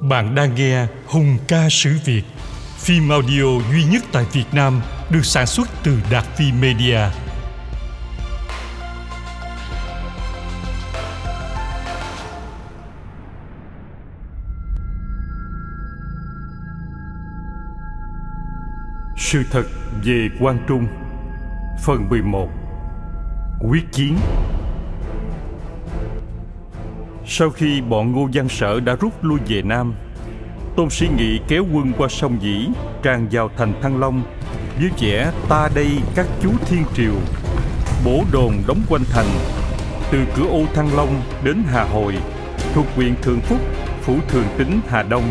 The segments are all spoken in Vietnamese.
Bạn đang nghe Hùng ca sử Việt, phim audio duy nhất tại Việt Nam được sản xuất từ Đạt Phi Media. Sự thật về Quang Trung. Phần 11 Quyết chiến. Sau khi bọn Ngô Văn Sở đã rút lui về Nam Tôn Sĩ Nghị kéo quân qua sông Dĩ Tràn vào thành Thăng Long Với vẻ ta đây các chú thiên triều Bổ đồn đóng quanh thành Từ cửa ô Thăng Long đến Hà Hồi Thuộc huyện Thượng Phúc, Phủ Thường Tính, Hà Đông.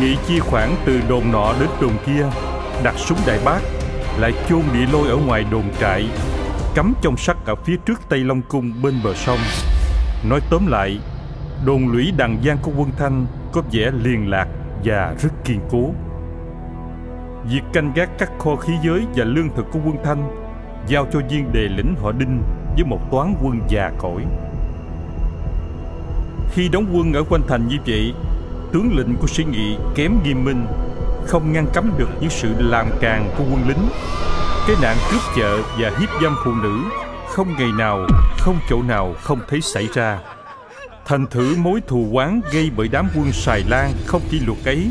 Nghị chia khoảng từ đồn nọ đến đồn kia đặt súng đại bác lại chôn địa lôi ở ngoài đồn trại cắm trong sắt ở phía trước tây long cung bên bờ sông nói tóm lại, đồn lũy đằng giang của quân thanh có vẻ liền lạc và rất kiên cố. Việc canh gác các kho khí giới và lương thực của quân thanh giao cho viên đề lĩnh họ đinh với một toán quân già cỗi khi đóng quân ở quanh thành như vậy, tướng lĩnh của sĩ nghị kém nghiêm minh, không ngăn cấm được những sự làm càng của quân lính. Cái nạn cướp chợ và hiếp dâm phụ nữ không ngày nào, không chỗ nào không thấy xảy ra. Thành thử mối thù oán gây bởi đám quân xài lan không kỷ luật ấy,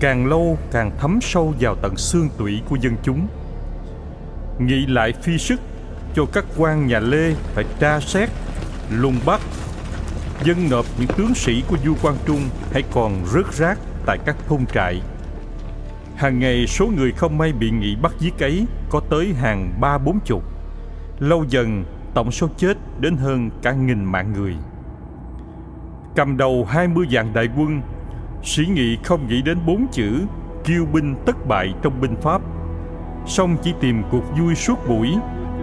càng lâu càng thấm sâu vào tận xương tủy của dân chúng. Nghĩ lại phi sức, cho các quan nhà lê phải tra xét, lùng bắt. Dân nộp những tướng sĩ của du quang trung hay còn rớt rác tại các thôn trại. Hàng ngày số người không may bị nghị bắt giết ấy có tới hàng ba bốn chục. Lâu dần tổng số chết đến hơn cả nghìn mạng người. Cầm đầu hai mươi vạn đại quân, sĩ nghị không nghĩ đến bốn chữ kiêu binh tất bại trong binh pháp. Song chỉ tìm cuộc vui suốt buổi,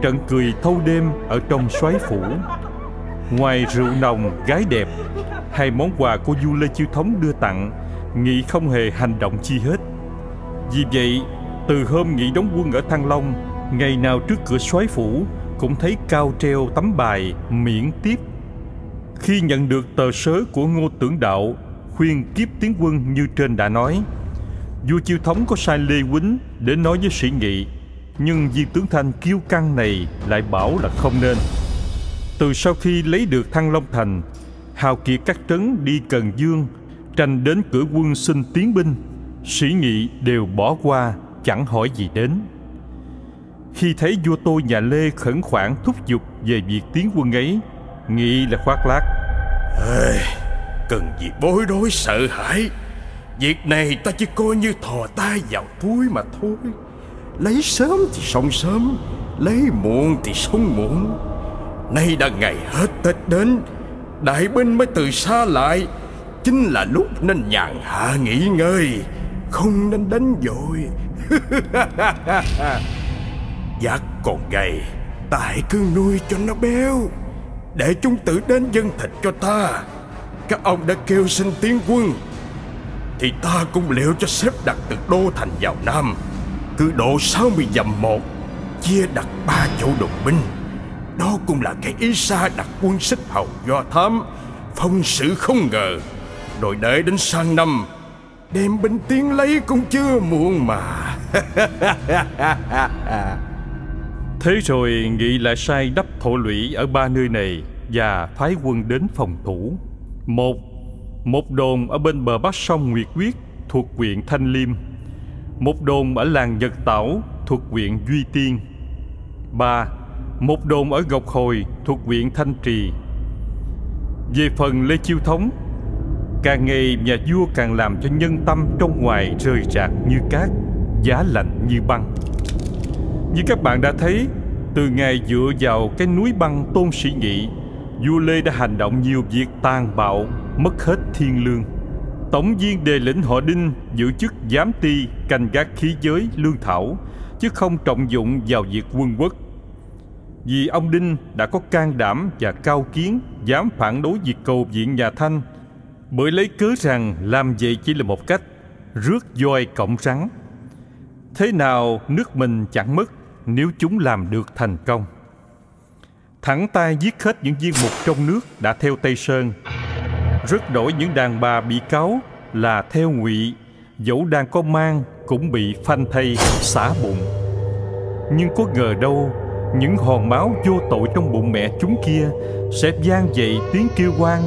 trận cười thâu đêm ở trong xoáy phủ. Ngoài rượu nồng, gái đẹp, hai món quà của du Lê Chiêu Thống đưa tặng, nghị không hề hành động chi hết vì vậy, từ hôm nghị đóng quân ở Thăng Long, ngày nào trước cửa soái phủ cũng thấy cao treo tấm bài miễn tiếp. Khi nhận được tờ sớ của Ngô Tưởng Đạo khuyên kiếp tiến quân như trên đã nói, vua Chiêu Thống có sai Lê Quýnh để nói với sĩ nghị, nhưng viên tướng Thanh kiêu căng này lại bảo là không nên. Từ sau khi lấy được Thăng Long Thành, hào kiệt các trấn đi Cần Dương, tranh đến cửa quân xin tiến binh sĩ nghị đều bỏ qua chẳng hỏi gì đến khi thấy vua tôi nhà lê khẩn khoản thúc giục về việc tiến quân ấy nghĩ là khoác lác. Ê, cần gì bối rối sợ hãi. Việc này ta chỉ coi như thò tay vào túi mà thôi. Lấy sớm thì xong sớm lấy muộn thì xong muộn. Nay đã ngày hết tết đến đại binh mới từ xa lại. Chính là lúc nên nhàn hạ nghỉ ngơi không nên đánh vội Giác còn gầy, Ta hãy cứ nuôi cho nó béo, Để chúng tự đến dân thịt cho ta. Các ông đã kêu xin tiến quân, Thì ta cũng liệu cho xếp đặt từ Đô Thành vào Nam. Cứ độ 60 dặm một, Chia đặt ba chỗ đồn binh Đó cũng là cái ý xa đặt quân xích hầu do thám, Phong sự không ngờ. Rồi đợi đến sang năm, Đem binh tiến lấy cũng chưa muộn mà. Thế rồi Nghị lại sai đắp thổ lũy ở ba nơi này Và phái quân đến phòng thủ. Một Một đồn ở bên bờ bắc sông Nguyệt Quyết Thuộc huyện Thanh Liêm. Một đồn ở làng Nhật Tảo Thuộc huyện Duy Tiên. Ba, Một đồn ở Ngọc Hồi Thuộc huyện Thanh Trì. Về phần Lê Chiêu Thống, Càng ngày nhà vua càng làm cho nhân tâm trong ngoài rời rạc như cát, Giá lạnh như băng. Như các bạn đã thấy, Từ ngày dựa vào cái núi băng tôn sĩ nghị, Vua Lê đã hành động nhiều việc tàn bạo, Mất hết thiên lương Tổng viên đề lĩnh họ Đinh giữ chức giám ty canh gác khí giới lương thảo, chứ không trọng dụng vào việc quân quốc. Vì ông Đinh đã có can đảm và cao kiến, dám phản đối việc cầu viện nhà Thanh, bởi lấy cớ rằng làm vậy chỉ là một cách rước voi cộng rắn thế nào nước mình chẳng mất nếu chúng làm được thành công. Thẳng tay giết hết những viên mục trong nước đã theo tây sơn. Rất đổi những đàn bà bị cáo là theo ngụy, dẫu đang có mang cũng bị phanh thay xả bụng. Nhưng có ngờ đâu, những hòn máu vô tội trong bụng mẹ chúng kia sẽ vang dậy tiếng kêu quan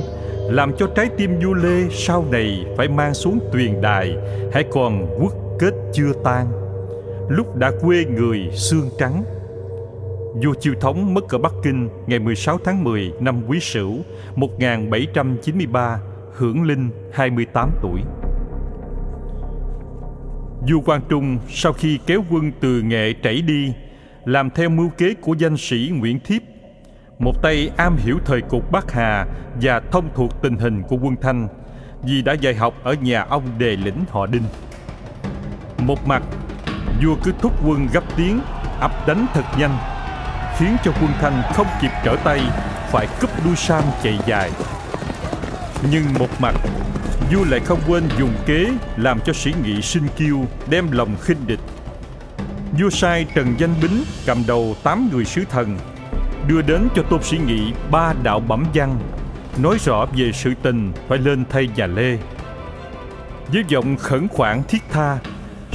làm cho trái tim vua lê sau này phải mang xuống tuyền đài, hãy còn quốc kết chưa tan lúc đã quê người xương trắng Vua Chiêu Thống mất ở Bắc Kinh ngày 16 tháng 10 năm Quý Sửu 1793, hưởng linh 28 tuổi. Vua Quang Trung sau khi kéo quân từ Nghệ chảy đi, làm theo mưu kế của danh sĩ Nguyễn Thiếp, một tay am hiểu thời cục Bắc Hà và thông thuộc tình hình của quân Thanh, vì đã dạy học ở nhà ông đề lĩnh họ Đinh. Một mặt, vua cứ thúc quân gấp tiến, ập đánh thật nhanh, khiến cho quân Thanh không kịp trở tay, phải cúp đuôi sam chạy dài. Nhưng một mặt, vua lại không quên dùng kế làm cho sĩ nghị sinh kiêu, đem lòng khinh địch. Vua sai Trần Danh Bính cầm đầu tám người sứ thần, đưa đến cho Tôn Sĩ Nghị ba đạo bẩm văn, nói rõ về sự tình phải lên thay nhà Lê. Với giọng khẩn khoản thiết tha,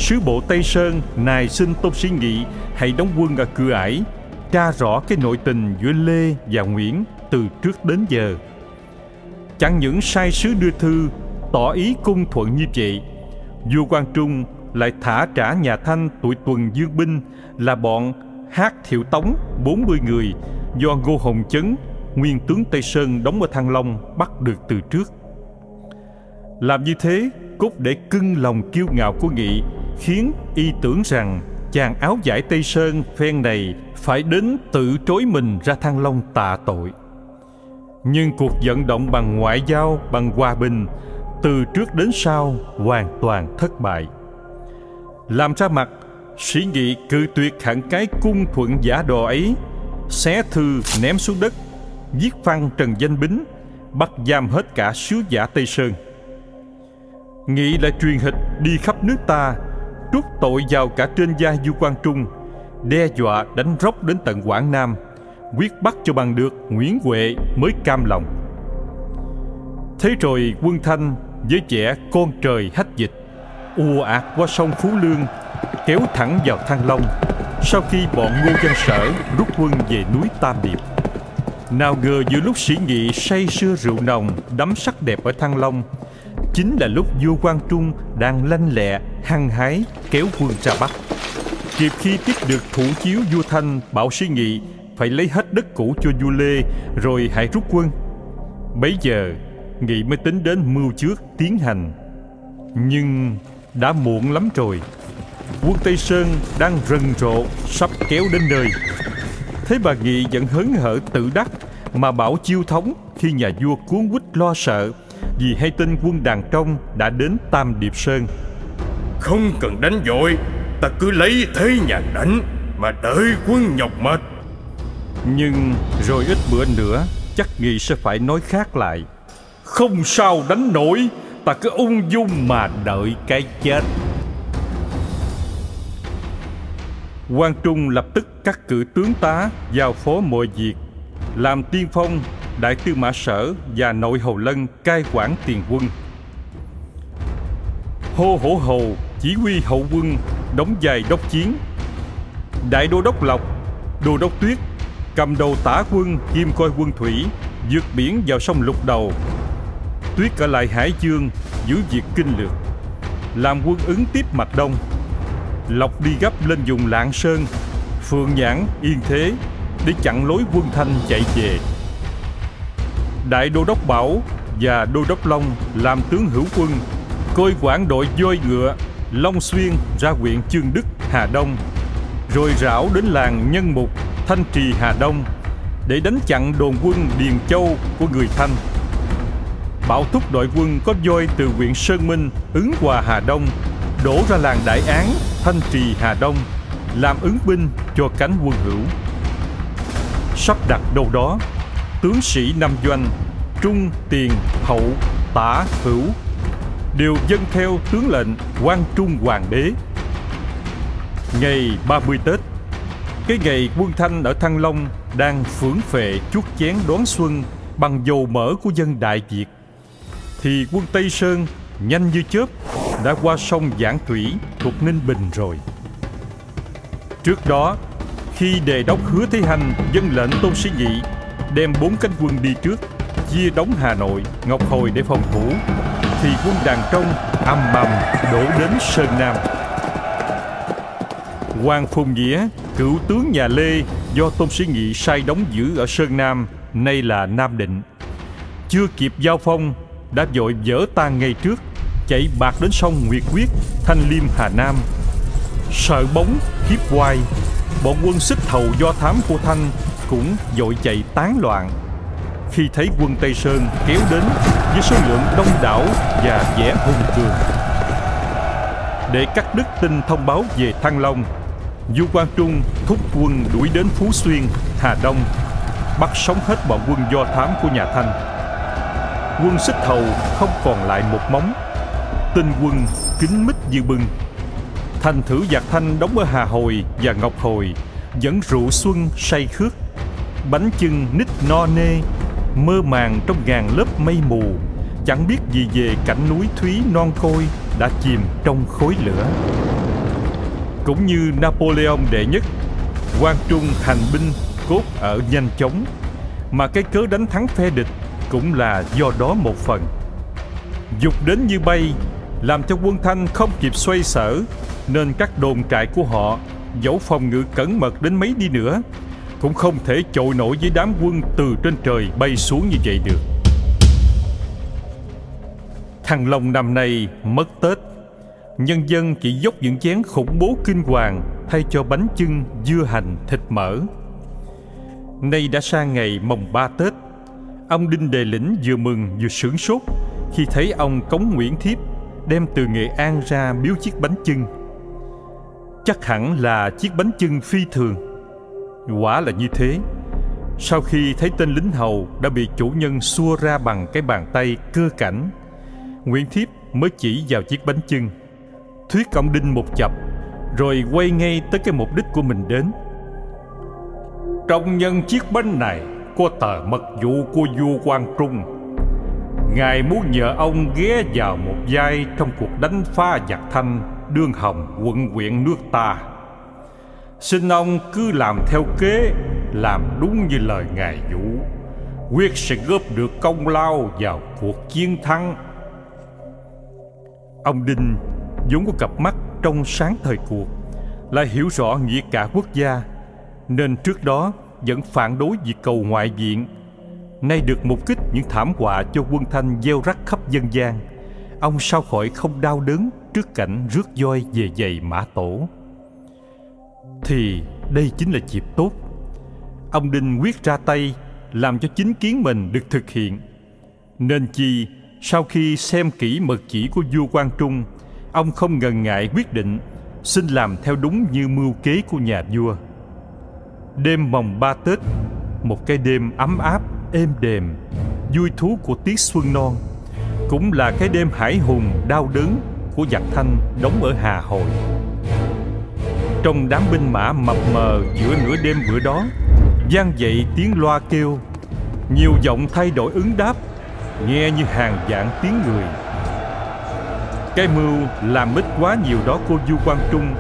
sứ bộ Tây Sơn nài xin Tôn Sĩ Nghị hãy đóng quân ở cửa ải tra rõ cái nội tình giữa Lê và Nguyễn từ trước đến giờ. Chẳng những sai sứ đưa thư tỏ ý cung thuận như vậy, vua Quang Trung lại thả trả nhà Thanh tuổi tuần dương binh là bọn Hát Thiệu Tống 40 người do Ngô Hồng Chấn, nguyên tướng Tây Sơn đóng ở Thăng Long bắt được từ trước. Làm như thế, cốt để cưng lòng kiêu ngạo của Nghị, khiến y tưởng rằng chàng áo giải Tây Sơn phen này phải đến tự trối mình ra Thăng Long tạ tội. Nhưng cuộc vận động bằng ngoại giao, bằng hòa bình, từ trước đến sau hoàn toàn thất bại. Làm ra mặt, sĩ nghị cự tuyệt hẳn cái cung thuận giả đồ ấy, xé thư ném xuống đất, giết phăng Trần Danh Bính, bắt giam hết cả sứ giả Tây Sơn. Nghị lại truyền hịch đi khắp nước ta, trút tội vào cả trên gia Du Quan Trung, đe dọa đánh róc đến tận Quảng Nam, quyết bắt cho bằng được Nguyễn Huệ mới cam lòng. Thế rồi quân Thanh với trẻ con trời hách dịch, ùa ạt qua sông Phú Lương, kéo thẳng vào Thăng Long, sau khi bọn Ngô Văn Sở rút quân về núi Tam Điệp. Nào ngờ giữa lúc sĩ nghị say sưa rượu nồng, đắm sắc đẹp ở Thăng Long, chính là lúc vua Quang Trung đang lanh lẹ, hăng hái kéo quân ra Bắc. Kịp khi tiếp được thủ chiếu vua Thanh bảo sĩ nghị phải lấy hết đất cũ cho vua Lê rồi hãy rút quân. Bấy giờ, Nghị mới tính đến mưu trước tiến hành. Nhưng đã muộn lắm rồi. Quân Tây Sơn đang rần rộ, sắp kéo đến nơi. Thế bà Nghị vẫn hớn hở tự đắc mà bảo chiêu thống khi nhà vua cuốn quýt lo sợ vì hay tin quân đàn trong đã đến Tam Điệp Sơn. Không cần đánh vội, ta cứ lấy thế nhà đánh mà đợi quân nhọc mệt. Nhưng rồi ít bữa nữa chắc Nghị sẽ phải nói khác lại. Không sao đánh nổi, ta cứ ung dung mà đợi cái chết. Quang Trung lập tức cắt cử tướng tá giao phó mọi việc, làm tiên phong đại tư mã sở và nội hầu lân cai quản tiền quân. Hô hổ hầu chỉ huy hậu quân đóng dài đốc chiến. Đại đô đốc Lộc, đô đốc Tuyết cầm đầu tả quân kim coi quân thủy vượt biển vào sông Lục Đầu. Tuyết ở lại Hải Dương giữ việc kinh lược, làm quân ứng tiếp mặt đông. Lộc đi gấp lên vùng Lạng Sơn, Phượng Nhãn, Yên Thế để chặn lối quân Thanh chạy về. Đại đô đốc Bảo và đô đốc Long làm tướng hữu quân, coi quản đội voi ngựa Long Xuyên ra huyện Chương Đức, Hà Đông, rồi rảo đến làng Nhân Mục, Thanh Trì, Hà Đông để đánh chặn đồn quân Điền Châu của người Thanh. Bảo thúc đội quân có voi từ huyện Sơn Minh, ứng hòa Hà Đông, đổ ra làng Đại Án, Thanh Trì, Hà Đông, làm ứng binh cho cánh quân hữu. Sắp đặt đâu đó, tướng sĩ năm doanh, trung, tiền, hậu, tả, hữu đều dân theo tướng lệnh quan trung hoàng đế. Ngày 30 Tết, cái ngày quân Thanh ở Thăng Long đang phưởng phệ chuốt chén đón xuân bằng dầu mỡ của dân Đại Việt, thì quân Tây Sơn nhanh như chớp đã qua sông Giảng Thủy thuộc Ninh Bình rồi. Trước đó, khi đề đốc hứa Thế Hành dân lệnh Tôn Sĩ Nhị đem bốn cánh quân đi trước, chia đóng Hà Nội, Ngọc Hồi để phòng thủ, thì quân đàn trong âm ầm đổ đến Sơn Nam. Hoàng Phùng Nghĩa, cựu tướng nhà Lê do Tôn Sĩ Nghị sai đóng giữ ở Sơn Nam, nay là Nam Định. Chưa kịp giao phong, đã vội vỡ tan ngay trước, chạy bạc đến sông Nguyệt Quyết, Thanh Liêm Hà Nam. Sợ bóng, kiếp quai, bọn quân xích thầu do thám của Thanh cũng dội chạy tán loạn. Khi thấy quân Tây Sơn kéo đến với số lượng đông đảo và vẻ hùng cường. Để cắt đứt tin thông báo về Thăng Long, Du Quang Trung thúc quân đuổi đến Phú Xuyên, Hà Đông, bắt sống hết bọn quân do thám của nhà Thanh. Quân xích hầu không còn lại một móng, tinh quân kính mít như bưng. Thành thử giặc Thanh đóng ở Hà Hồi và Ngọc Hồi, dẫn rượu xuân say khước, bánh chưng nít no nê, mơ màng trong ngàn lớp mây mù, chẳng biết gì về cảnh núi thúy non côi đã chìm trong khối lửa cũng như Napoleon đệ nhất, quan trung hành binh cốt ở nhanh chóng, mà cái cớ đánh thắng phe địch cũng là do đó một phần. Dục đến như bay, làm cho quân Thanh không kịp xoay sở, nên các đồn trại của họ, dẫu phòng ngự cẩn mật đến mấy đi nữa, cũng không thể chội nổi với đám quân từ trên trời bay xuống như vậy được. Thằng Long năm nay mất Tết nhân dân chỉ dốc những chén khủng bố kinh hoàng thay cho bánh chưng, dưa hành, thịt mỡ. Nay đã sang ngày mồng ba Tết, ông Đinh Đề Lĩnh vừa mừng vừa sửng sốt khi thấy ông Cống Nguyễn Thiếp đem từ Nghệ An ra biếu chiếc bánh chưng. Chắc hẳn là chiếc bánh chưng phi thường. Quả là như thế. Sau khi thấy tên lính hầu đã bị chủ nhân xua ra bằng cái bàn tay cơ cảnh, Nguyễn Thiếp mới chỉ vào chiếc bánh chưng. Thuyết cộng đinh một chập rồi quay ngay tới cái mục đích của mình đến. Trong nhân chiếc bánh này có tờ mật vụ của vua Quang trung. Ngài muốn nhờ ông ghé vào một vai trong cuộc đánh phá giặc thanh đương hồng quận huyện nước ta xin ông cứ làm theo kế, làm đúng như lời ngài dụ quyết sẽ góp được công lao vào cuộc chiến thắng. Ông đinh vốn có cặp mắt trong sáng thời cuộc, lại hiểu rõ nghĩa cả quốc gia, nên trước đó vẫn phản đối việc cầu ngoại viện. Nay được mục kích những thảm họa cho quân thanh gieo rắc khắp dân gian, ông sao khỏi không đau đớn trước cảnh rước voi về giày mã tổ thì đây chính là dịp tốt. Ông đinh quyết ra tay, làm cho chính kiến mình được thực hiện. Nên chi, sau khi xem kỹ mật chỉ của vua quang trung, ông không ngần ngại quyết định xin làm theo đúng như mưu kế của nhà vua. Đêm mồng ba tết, một cái đêm ấm áp, êm đềm, vui thú của tiết xuân non, cũng là cái đêm hải hùng đau đớn của giặc thanh đóng ở hà hội trong đám binh mã mập mờ giữa nửa đêm bữa đó vang dậy tiếng loa kêu nhiều giọng thay đổi ứng đáp, nghe như hàng vạn tiếng người cái mưu làm ít quá nhiều đó, cô Du Quang Trung,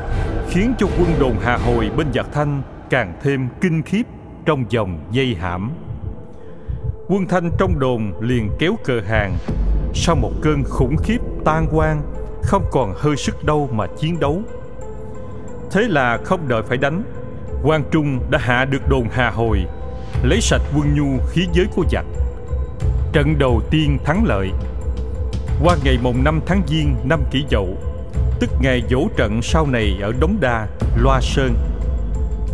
khiến cho quân đồn Hà Hồi bên giặc Thanh càng thêm kinh khiếp trong dòng dây hãm. Quân Thanh trong đồn liền kéo cờ hàng sau một cơn khủng khiếp tan quang không còn hơi sức đâu mà chiến đấu. Thế là không đợi phải đánh, Quang Trung đã hạ được đồn Hà Hồi, lấy sạch quân nhu khí giới của giặc. Trận đầu tiên thắng lợi qua ngày mùng 5 tháng Giêng năm kỷ dậu tức ngày dỗ trận sau này ở Đống Đa, Loa Sơn.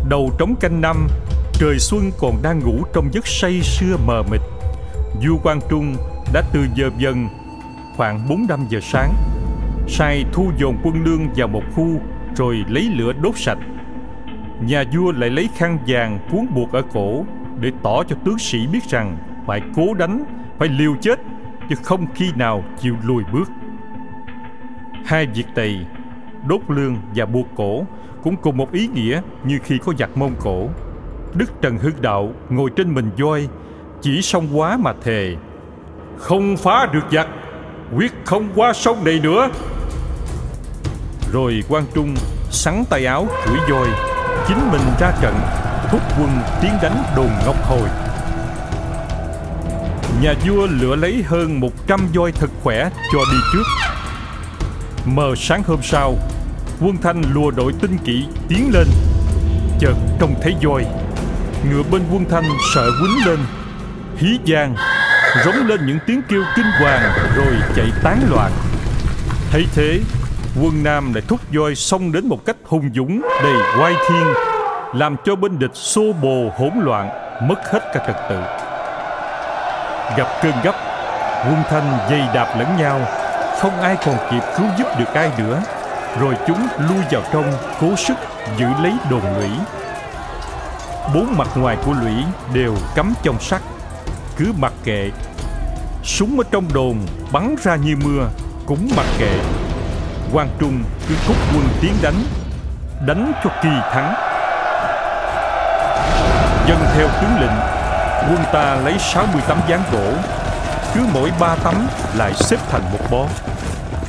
Đầu trống canh năm, trời xuân còn đang ngủ trong giấc say sưa mờ mịt. Du Quang Trung đã từ giờ dần khoảng 4-5 giờ sáng, sai thu dồn quân lương vào một khu rồi lấy lửa đốt sạch. Nhà vua lại lấy khăn vàng cuốn buộc ở cổ để tỏ cho tướng sĩ biết rằng phải cố đánh, phải liều chết chứ không khi nào chịu lùi bước. Hai việc tày, đốt lương và buộc cổ cũng cùng một ý nghĩa như khi có giặc Mông Cổ. Đức Trần Hưng Đạo ngồi trên mình voi, chỉ sông quá mà thề. Không phá được giặc, Quyết không qua sông này nữa rồi quan Trung, sắn tay áo chuỗi voi Chính mình ra trận, Thúc quân tiến đánh đồn Ngọc Hồi. Nhà vua lựa lấy hơn 100 voi thật khỏe cho đi trước. Mờ sáng hôm sau, Quân Thanh lùa đội tinh kỵ tiến lên, Chợt trông thấy voi. Ngựa bên quân Thanh sợ quýnh lên, Hí giang, Rống lên những tiếng kêu kinh hoàng Rồi chạy tán loạn. Thấy thế Quân Nam lại thúc voi xông đến một cách hung dũng Đầy oai thiên, Làm cho bên địch xô bồ hỗn loạn, Mất hết cả trật tự. Gặp cơn gấp, Quân Thanh dày đạp lẫn nhau, Không ai còn kịp cứu giúp được ai nữa. Rồi chúng lui vào trong, Cố sức giữ lấy đồn lũy. Bốn mặt ngoài của lũy đều cắm trong sắt, Cứ mặc kệ. Súng ở trong đồn bắn ra như mưa, Cũng mặc kệ. Quang Trung cứ thúc quân tiến đánh Đánh cho kỳ thắng. Dân theo tướng lệnh Quân ta lấy 60 tấm dáng gỗ, Cứ mỗi ba tấm lại xếp thành một bó.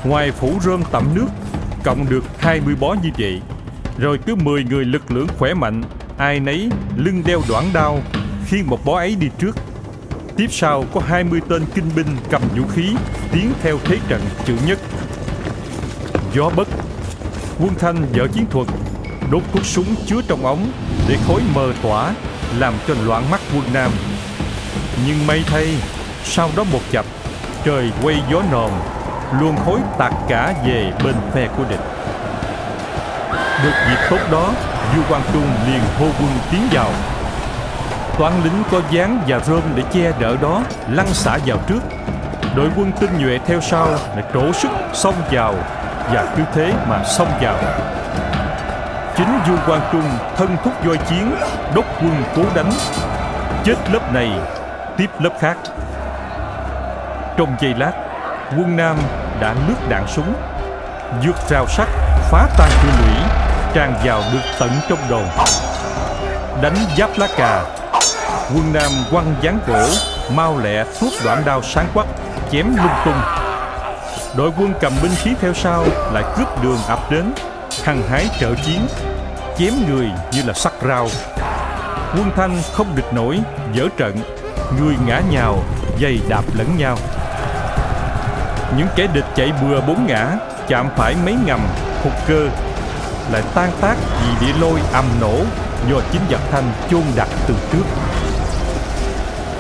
Ngoài phủ rơm tẩm nước, Cộng được 20 bó như vậy. Rồi cứ 10 người lực lượng khỏe mạnh, Ai nấy lưng đeo đoạn đao Khiêng một bó ấy đi trước. Tiếp sau có 20 tên kinh binh cầm vũ khí, Tiến theo thế trận chữ nhất. Gió bất. Quân Thanh dở chiến thuật, Đốt thuốc súng chứa trong ống Để khói mờ tỏa, Làm cho loạn mắt quân Nam. Nhưng may thay, Sau đó một chập, Trời quay gió nồm Luôn khói tạt cả về bên phe của địch. Được dịp tốt đó vua Quang Trung liền hô quân tiến vào. Toán lính có dáng và rơm để che đỡ đó, Lăn xả vào trước. Đội quân tinh nhuệ theo sau Lại trổ sức xông vào. Và cứ thế mà xông vào. Chính vua Quang Trung thân thúc voi chiến Đốc quân cố đánh. Chết lớp này, Tiếp lớp khác. Trong giây lát, Quân Nam đã lướt đạn súng, vượt rào sắt, phá tan cửa lũy, tràn vào được tận trong đồn. Đánh giáp lá cà, quân nam quăng gián gỗ, mau lẹ tuốt đoạn đao sáng quắc, chém lung tung đội quân cầm binh khí theo sau lại cướp đường ập đến, hăng hái trợ chiến, chém người như là sắc rau. Quân thanh không địch nổi, dở trận, người ngã nhào dày đạp lẫn nhau. Những kẻ địch chạy bừa bốn ngã, chạm phải mấy ngầm, hụt cơ, lại tan tác vì địa lôi ầm nổ do chính giặc thanh chôn đặt từ trước.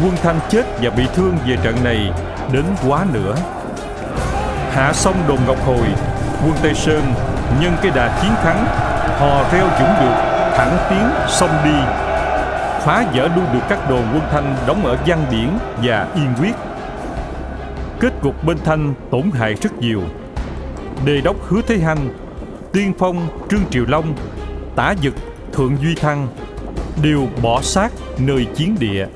Quân thanh chết và bị thương về trận này đến quá nữa hạ sông đồn ngọc hồi, quân tây sơn nhân cái đà chiến thắng, hò reo dũng được, thẳng tiến sông đi. Phá vỡ luôn được các đồn quân thanh đóng ở giang biển và yên quyết. Kết cục bên thanh tổn hại rất nhiều. Đề đốc hứa thế hanh, tiên phong, trương triều long, tả dực, thượng duy thăng đều bỏ xác nơi chiến địa.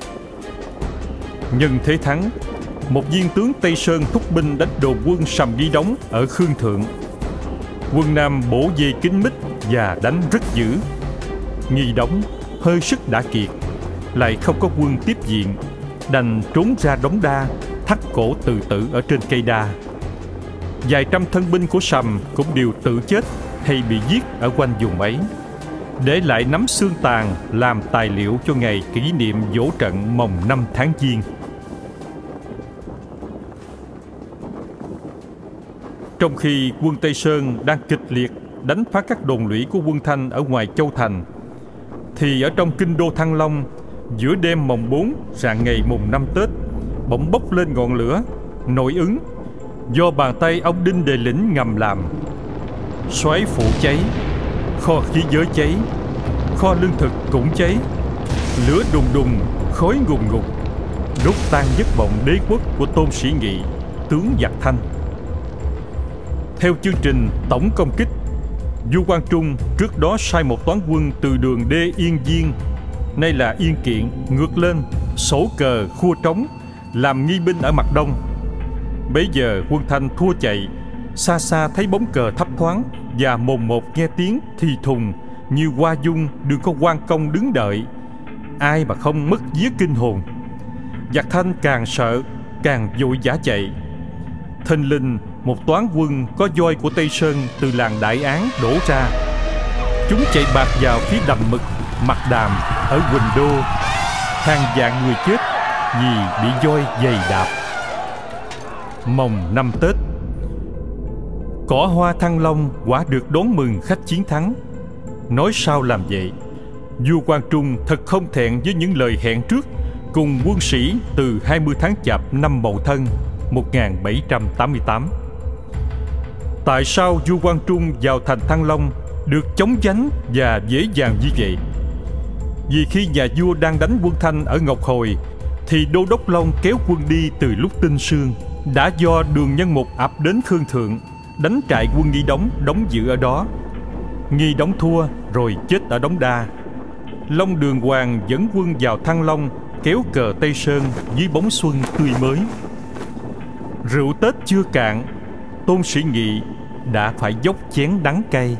Nhân thế thắng một viên tướng tây sơn thúc binh đánh đồn quân sầm ghi đóng ở khương thượng. Quân nam bổ về kính mít và đánh rất dữ. Nghi đóng hơi sức đã kiệt, lại không có quân tiếp diện, đành trốn ra đống đa, thắt cổ tự tử ở trên cây đa. Vài trăm thân binh của sầm cũng đều tự chết hay bị giết ở quanh vùng ấy, để lại nắm xương tàn làm tài liệu cho ngày kỷ niệm dỗ trận mồng năm tháng giêng. Trong khi quân tây sơn đang kịch liệt đánh phá các đồn lũy của quân thanh ở ngoài châu thành, thì ở trong kinh đô thăng long, giữa đêm mồng 4 rạng ngày mùng năm tết, bỗng bốc lên ngọn lửa nội ứng do bàn tay ông đinh đề lĩnh ngầm làm. Xoáy phủ cháy, kho khí giới cháy, kho lương thực cũng cháy, lửa đùng đùng, khói ngùn ngục đốt tan giấc vọng đế quốc của tôn sĩ nghị, tướng giặc thanh theo chương trình tổng công kích du quang trung trước đó sai một toán quân từ đường d yên viên, nay là yên kiện, ngược lên, sổ cờ khua trống, làm nghi binh ở mặt đông. Bấy giờ quân thanh thua chạy, xa xa thấy bóng cờ thấp thoáng và mồm một nghe tiếng thì thùng như hoa dung đừng có quan công đứng đợi. Ai mà không mất vía kinh hồn? Giặc thanh càng sợ, càng vội giả chạy. Thình Linh một toán quân có voi của Tây Sơn từ làng Đại Án đổ ra. Chúng chạy bạc vào phía đầm mực, mặt đàm ở Quỳnh Đô. Hàng vạn người chết vì bị voi dày đạp. Mồng năm Tết Cỏ hoa thăng long quả được đón mừng khách chiến thắng. Nói sao làm vậy? Vua Quang Trung thật không thẹn với những lời hẹn trước cùng quân sĩ từ 20 tháng Chạp năm Mậu Thân 1788. Tại sao vua Quang Trung vào thành Thăng Long được chống chánh và dễ dàng như vậy? Vì khi nhà vua đang đánh quân Thanh ở Ngọc Hồi, thì Đô Đốc Long kéo quân đi từ lúc tinh sương đã do đường nhân mục ập đến Khương Thượng, đánh trại quân nghi đóng đóng giữ ở đó. Nghi đóng thua rồi chết ở đống đa. Long đường hoàng dẫn quân vào thăng long, kéo cờ tây sơn dưới bóng xuân tươi mới. Rượu tết chưa cạn, tôn sĩ nghị đã phải dốc chén đắng cay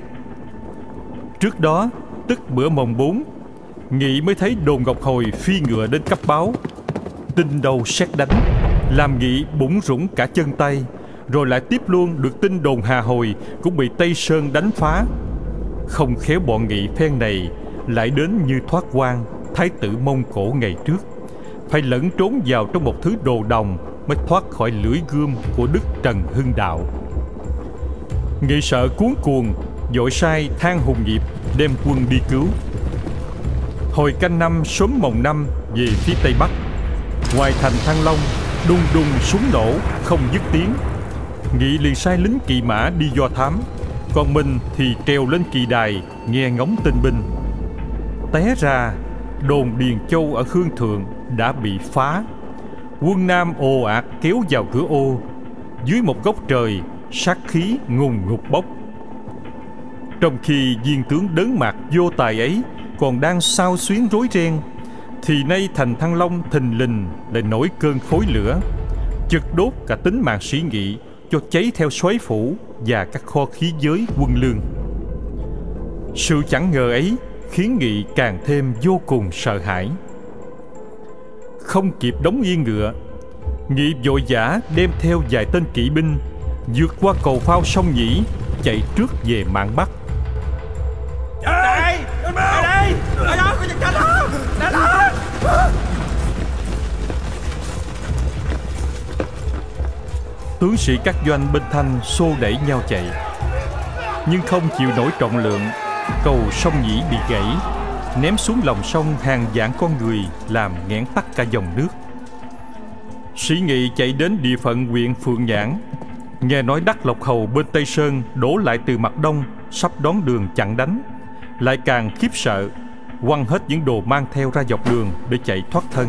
trước đó, tức bữa mồng bốn, nghị mới thấy đồn ngọc hồi phi ngựa đến cấp báo tin đầu xét đánh, làm nghị bủng rủng cả chân tay, rồi lại tiếp luôn được tin đồn Hà Hồi cũng bị Tây Sơn đánh phá. Không khéo bọn nghị phen này lại đến như thoát quan, thái tử Mông Cổ ngày trước. Phải lẫn trốn vào trong một thứ đồ đồng mới thoát khỏi lưỡi gươm của Đức Trần Hưng Đạo. Nghị sợ cuốn cuồng, dội sai than hùng nghiệp đem quân đi cứu. Hồi canh năm sớm mồng năm về phía tây bắc, ngoài thành Thăng Long, đùng đùng súng nổ không dứt tiếng. Nghị liền sai lính kỵ mã đi do thám Còn mình thì trèo lên kỳ đài Nghe ngóng tin binh. Té ra Đồn Điền Châu ở Khương Thượng Đã bị phá. Quân Nam ồ ạt kéo vào cửa ô. Dưới một góc trời Sát khí ngùng ngục bốc Trong khi viên tướng đớn mặt vô tài ấy Còn đang sao xuyến rối ren Thì nay thành Thăng Long thình lình Lại nổi cơn khối lửa Chực đốt cả tính mạng sĩ nghị cho cháy theo xoáy phủ và các kho khí giới quân lương. Sự chẳng ngờ ấy khiến Nghị càng thêm vô cùng sợ hãi. Không kịp đóng yên ngựa, Nghị vội vã đem theo vài tên kỵ binh vượt qua cầu phao sông Nhĩ, chạy trước về mạng Bắc. Đây! Đây! Đây! Đó! Có đó! Đó! tướng sĩ các doanh bên thanh xô đẩy nhau chạy, nhưng không chịu nổi trọng lượng, cầu sông nhĩ bị gãy, ném xuống lòng sông hàng vạn con người làm nghẽn tắt cả dòng nước sĩ nghị chạy đến địa phận huyện phượng nhãn nghe nói đắc lộc hầu bên tây sơn đổ lại từ mặt đông sắp đón đường chặn đánh lại càng khiếp sợ quăng hết những đồ mang theo ra dọc đường để chạy thoát thân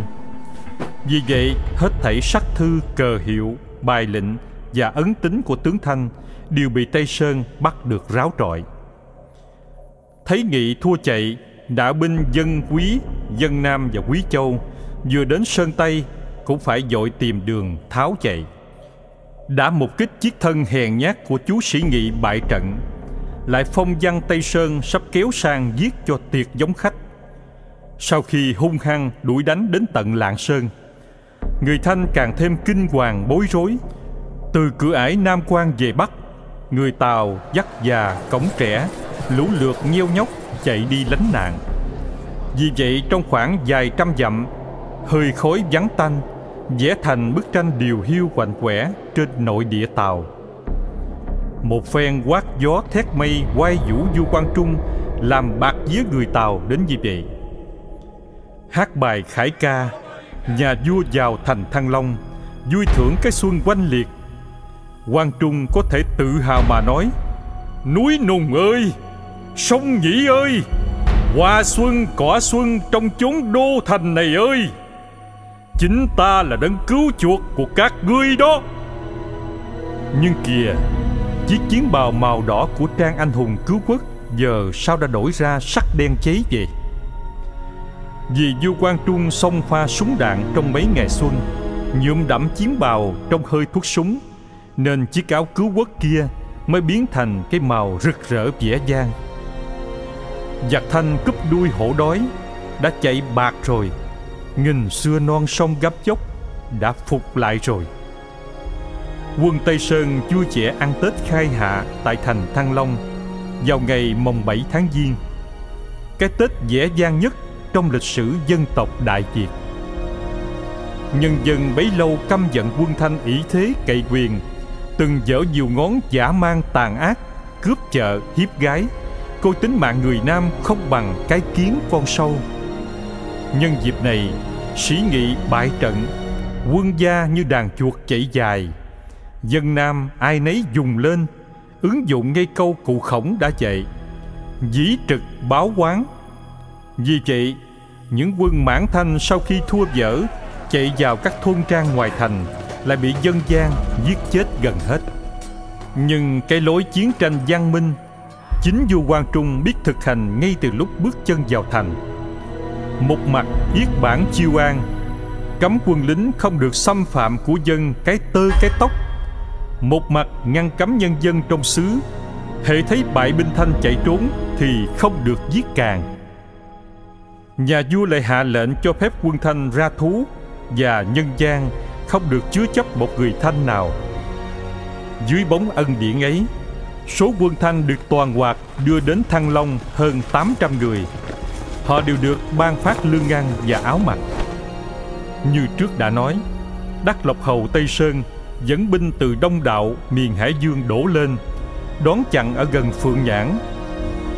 vì vậy hết thảy sắc thư cờ hiệu bài lệnh và ấn tính của tướng Thanh đều bị Tây Sơn bắt được ráo trọi. Thấy Nghị thua chạy, đã binh dân Quý, dân Nam và Quý Châu vừa đến Sơn Tây cũng phải dội tìm đường tháo chạy. Đã mục kích chiếc thân hèn nhát của chú sĩ Nghị bại trận, lại phong văn Tây Sơn sắp kéo sang giết cho tiệt giống khách. Sau khi hung hăng đuổi đánh đến tận Lạng Sơn, người Thanh càng thêm kinh hoàng bối rối. Từ cửa ải Nam Quan về Bắc, người Tàu dắt già, cổng trẻ, lũ lượt nheo nhóc chạy đi lánh nạn. Vì vậy trong khoảng vài trăm dặm, hơi khói vắng tanh, vẽ thành bức tranh điều hiu quạnh quẻ trên nội địa Tàu. Một phen quát gió thét mây quay vũ du quan trung làm bạc vía người Tàu đến như vậy. Hát bài khải ca nhà vua vào thành Thăng Long, vui thưởng cái xuân quanh liệt. Quang Trung có thể tự hào mà nói, núi nùng ơi, sông nhĩ ơi, hoa xuân cỏ xuân trong chốn đô thành này ơi, chính ta là đấng cứu chuộc của các ngươi đó. Nhưng kìa, chiếc chiến bào màu đỏ của trang anh hùng cứu quốc giờ sao đã đổi ra sắc đen cháy vậy? Vì vua Quang Trung xông pha súng đạn trong mấy ngày xuân Nhuộm đẫm chiến bào trong hơi thuốc súng Nên chiếc áo cứu quốc kia mới biến thành cái màu rực rỡ vẻ vang Giặc thanh cúp đuôi hổ đói Đã chạy bạc rồi Nghìn xưa non sông gấp dốc Đã phục lại rồi Quân Tây Sơn vui vẻ ăn Tết khai hạ tại thành Thăng Long vào ngày mồng 7 tháng Giêng. Cái Tết dễ dàng nhất trong lịch sử dân tộc Đại Việt. Nhân dân bấy lâu căm giận quân Thanh ý thế cậy quyền, từng dở nhiều ngón giả mang tàn ác, cướp chợ, hiếp gái, coi tính mạng người Nam không bằng cái kiến con sâu. Nhân dịp này, sĩ nghị bại trận, quân gia như đàn chuột chạy dài. Dân Nam ai nấy dùng lên, ứng dụng ngay câu cụ khổng đã dạy. Dĩ trực báo quán. Vì vậy, những quân mãn thanh sau khi thua dở chạy vào các thôn trang ngoài thành lại bị dân gian giết chết gần hết. Nhưng cái lối chiến tranh văn minh chính vua Quang Trung biết thực hành ngay từ lúc bước chân vào thành. Một mặt yết bản chiêu an, cấm quân lính không được xâm phạm của dân cái tơ cái tóc. Một mặt ngăn cấm nhân dân trong xứ, hệ thấy bại binh thanh chạy trốn thì không được giết càng. Nhà vua lại hạ lệnh cho phép quân thanh ra thú và nhân gian không được chứa chấp một người thanh nào. Dưới bóng ân điển ấy, số quân thanh được toàn hoạt đưa đến Thăng Long hơn 800 người. Họ đều được ban phát lương ngăn và áo mặc. Như trước đã nói, Đắc Lộc Hầu Tây Sơn dẫn binh từ Đông Đạo miền Hải Dương đổ lên, đón chặn ở gần Phượng Nhãn.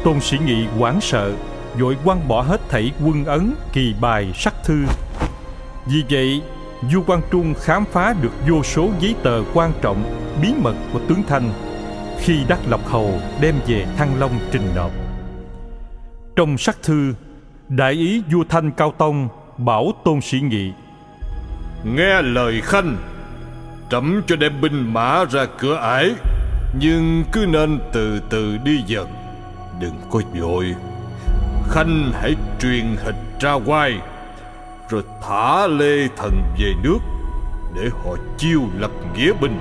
Tôn Sĩ Nghị hoảng sợ, vội quăng bỏ hết thảy quân ấn, kỳ bài, sắc thư. Vì vậy, vua Quang Trung khám phá được vô số giấy tờ quan trọng, bí mật của tướng Thanh khi Đắc Lộc Hầu đem về Thăng Long trình nộp. Trong sắc thư, đại ý vua Thanh Cao Tông bảo Tôn Sĩ Nghị. Nghe lời Khanh, Trẫm cho đem binh mã ra cửa ải, Nhưng cứ nên từ từ đi dần. Đừng có vội. Khanh hãy truyền hình ra quai Rồi thả Lê Thần về nước Để họ chiêu lập nghĩa binh.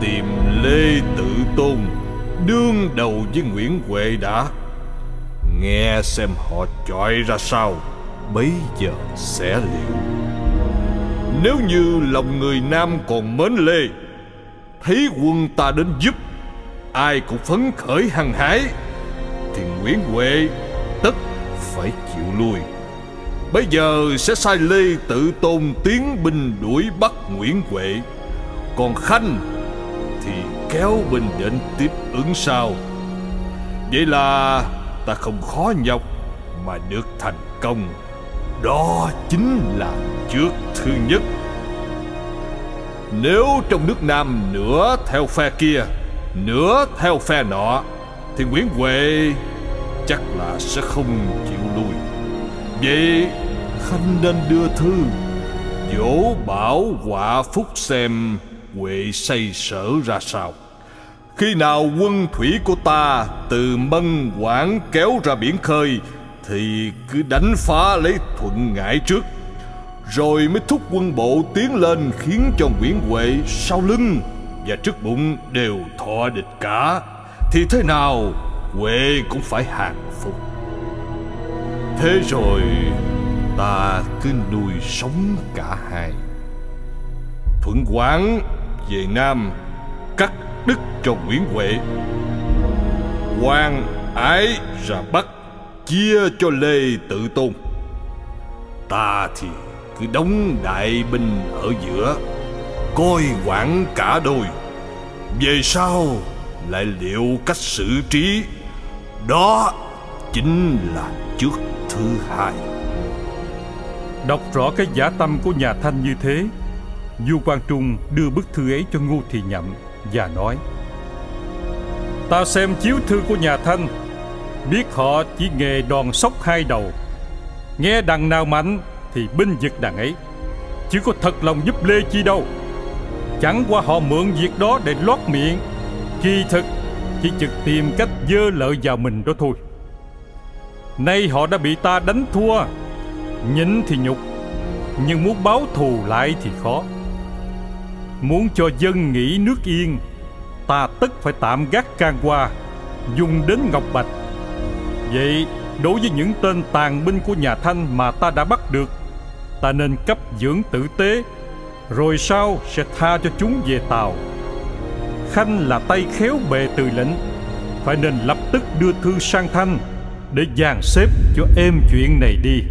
Tìm Lê Tự Tôn, Đương đầu với Nguyễn Huệ đã. Nghe xem họ chọi ra sao, Bấy giờ sẽ liệu Nếu như lòng người Nam còn mến Lê, Thấy quân ta đến giúp, Ai cũng phấn khởi hăng hái, Thì Nguyễn Huệ tất phải chịu lui. Bây giờ sẽ sai Lê tự tôn tiến binh đuổi bắt Nguyễn Huệ, Còn Khanh thì kéo binh đến tiếp ứng sau. Vậy là ta không khó nhọc mà được thành công. Đó chính là trước thứ nhất. Nếu trong nước Nam nửa theo phe kia, Nửa theo phe nọ, Thì Nguyễn Huệ chắc là sẽ không chịu lui Vậy, Khanh nên đưa thư, Dỗ bảo quả phúc xem Huệ xây sở ra sao. Khi nào quân thủy của ta Từ Mân Quảng kéo ra biển khơi, Thì cứ đánh phá lấy thuận ngãi trước, Rồi mới thúc quân bộ tiến lên Khiến cho Nguyễn Huệ sau lưng Và trước bụng đều thọ địch cả. Thì thế nào, Huệ cũng phải hàng phục. Thế rồi ta cứ nuôi sống cả hai. Thuận Quảng về Nam, Cắt đức cho Nguyễn Huệ. Quan ái ra bắt Chia cho Lê Tự Tôn. Ta thì cứ đóng đại binh ở giữa, Coi quản cả đôi. Về sau lại liệu cách xử trí, Đó chính là trước thứ hai. Đọc rõ cái giả tâm của nhà Thanh như thế Du Quang Trung đưa bức thư ấy cho Ngô Thị Nhậm. Và nói, Ta xem chiếu thư của nhà Thanh, Biết họ chỉ nghề đòn sóc hai đầu. Nghe đằng nào mạnh Thì binh giật đằng ấy, Chứ có thật lòng giúp Lê Chi đâu. Chẳng qua họ mượn việc đó để lót miệng, Kỳ thực Chỉ trực tìm cách dơ lợi vào mình đó thôi. Nay họ đã bị ta đánh thua, Nhịn thì nhục, Nhưng muốn báo thù lại thì khó. Muốn cho dân nghỉ nước yên, Ta tất phải tạm gác can qua, Dùng đến Ngọc Bạch. Vậy, đối với những tên tàn binh của nhà Thanh Mà ta đã bắt được, Ta nên cấp dưỡng tử tế, Rồi sau sẽ tha cho chúng về tàu. Khanh là tay khéo bề từ lệnh, Phải nên lập tức đưa thư sang Thanh Để dàn xếp cho êm chuyện này đi.